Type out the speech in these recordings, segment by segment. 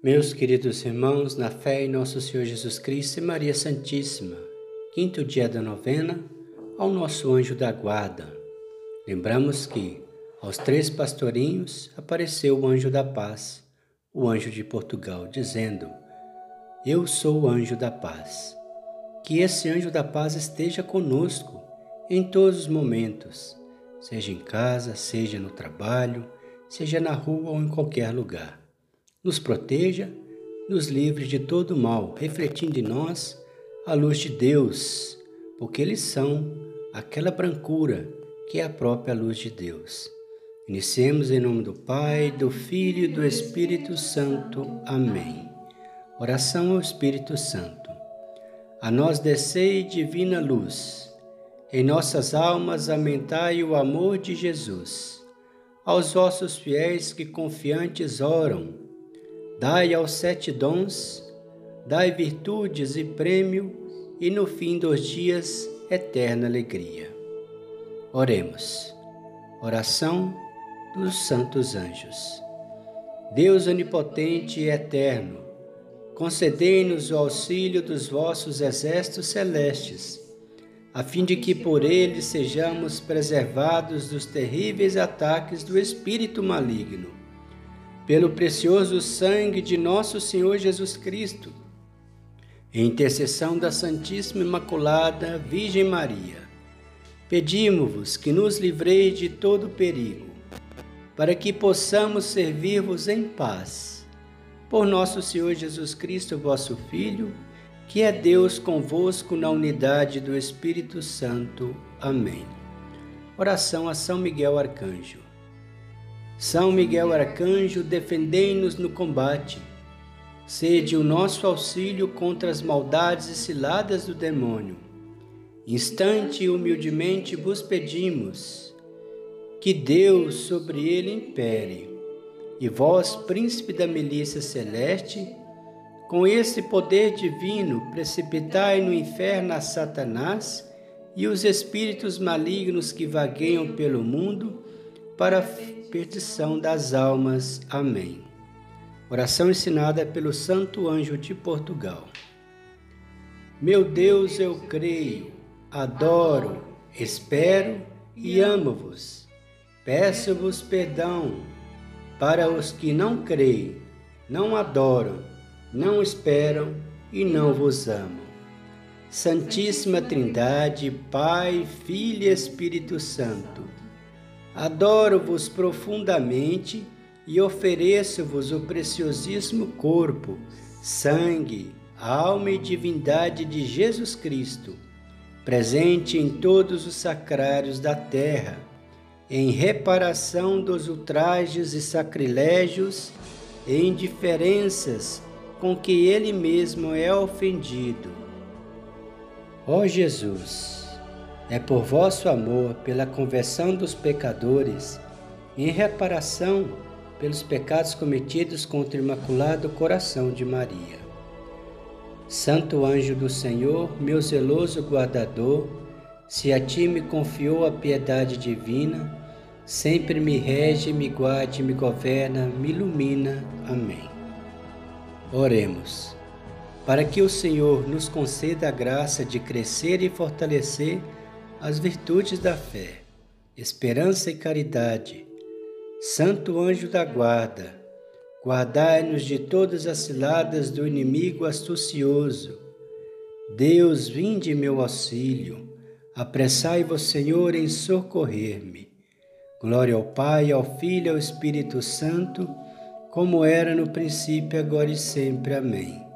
Meus queridos irmãos, na fé em nosso Senhor Jesus Cristo e Maria Santíssima, quinto dia da novena, ao nosso anjo da guarda. Lembramos que aos três pastorinhos apareceu o anjo da paz, o anjo de Portugal, dizendo: Eu sou o anjo da paz. Que esse anjo da paz esteja conosco em todos os momentos, seja em casa, seja no trabalho, seja na rua ou em qualquer lugar nos proteja, nos livre de todo mal, refletindo em nós a luz de Deus, porque eles são aquela brancura que é a própria luz de Deus. Iniciemos em nome do Pai, do Filho e do Espírito Santo. Amém. Oração ao Espírito Santo. A nós descei divina luz. Em nossas almas aumentai o amor de Jesus. Aos vossos fiéis que confiantes oram, Dai aos sete dons, dai virtudes e prêmio, e no fim dos dias, eterna alegria. Oremos. Oração dos Santos Anjos. Deus onipotente e eterno, concedei-nos o auxílio dos vossos exércitos celestes, a fim de que por eles sejamos preservados dos terríveis ataques do espírito maligno pelo precioso sangue de nosso Senhor Jesus Cristo, intercessão da Santíssima Imaculada Virgem Maria, pedimos-vos que nos livreis de todo perigo, para que possamos servir-vos em paz. Por nosso Senhor Jesus Cristo, vosso Filho, que é Deus convosco na unidade do Espírito Santo. Amém. Oração a São Miguel Arcanjo. São Miguel Arcanjo, defendei-nos no combate. Sede o nosso auxílio contra as maldades e ciladas do demônio. Instante e humildemente vos pedimos que Deus sobre ele impere. E vós, príncipe da milícia celeste, com esse poder divino, precipitai no inferno a Satanás e os espíritos malignos que vagueiam pelo mundo para perdição das almas. Amém. Oração ensinada pelo Santo Anjo de Portugal. Meu Deus, eu creio, adoro, espero e amo-vos. Peço-vos perdão para os que não creem, não adoram, não esperam e não vos amam. Santíssima Trindade, Pai, Filho e Espírito Santo, Adoro-vos profundamente e ofereço-vos o preciosíssimo corpo, sangue, alma e divindade de Jesus Cristo, presente em todos os sacrários da terra, em reparação dos ultrajes e sacrilégios e indiferenças com que ele mesmo é ofendido. Ó Jesus, é por vosso amor, pela conversão dos pecadores, em reparação pelos pecados cometidos contra o Imaculado Coração de Maria. Santo anjo do Senhor, meu zeloso guardador, se a ti me confiou a piedade divina, sempre me rege, me guarde, me governa, me ilumina. Amém. Oremos. Para que o Senhor nos conceda a graça de crescer e fortalecer as virtudes da fé, esperança e caridade. Santo anjo da guarda, guardai-nos de todas as ciladas do inimigo astucioso. Deus, vinde meu auxílio, apressai-vos, Senhor, em socorrer-me. Glória ao Pai, ao Filho e ao Espírito Santo, como era no princípio, agora e sempre. Amém.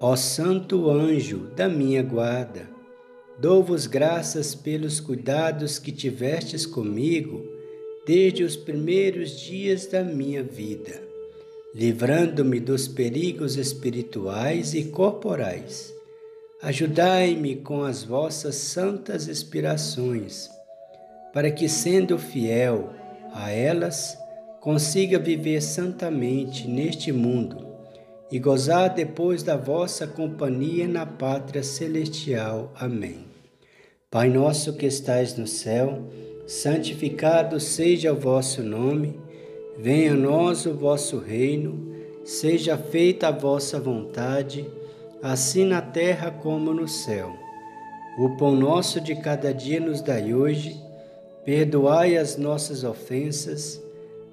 Ó Santo anjo da minha guarda, Dou-vos graças pelos cuidados que tivestes comigo desde os primeiros dias da minha vida, livrando-me dos perigos espirituais e corporais. Ajudai-me com as vossas santas inspirações, para que, sendo fiel a elas, consiga viver santamente neste mundo e gozar depois da vossa companhia na pátria celestial. Amém. Pai nosso que estais no céu, santificado seja o vosso nome, venha a nós o vosso reino, Seja feita a vossa vontade, assim na terra como no céu. O pão nosso de cada dia nos dai hoje, perdoai as nossas ofensas,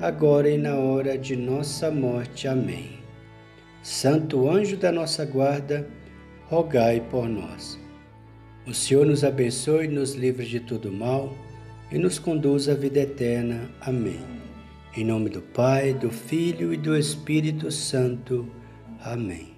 agora e na hora de nossa morte. Amém. Santo anjo da nossa guarda, rogai por nós. O Senhor nos abençoe, nos livre de todo mal e nos conduz à vida eterna. Amém. Em nome do Pai, do Filho e do Espírito Santo. Amém.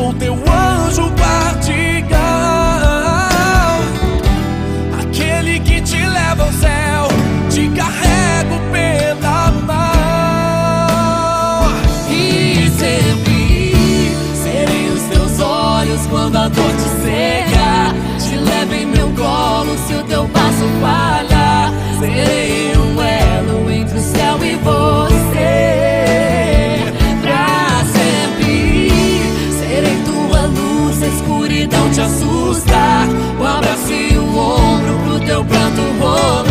sou teu anjo guardião, aquele que te leva ao céu, te carrego pela mão. E sempre serei os teus olhos quando a dor te assusta. Um abraço e ombro pro teu pranto rolar.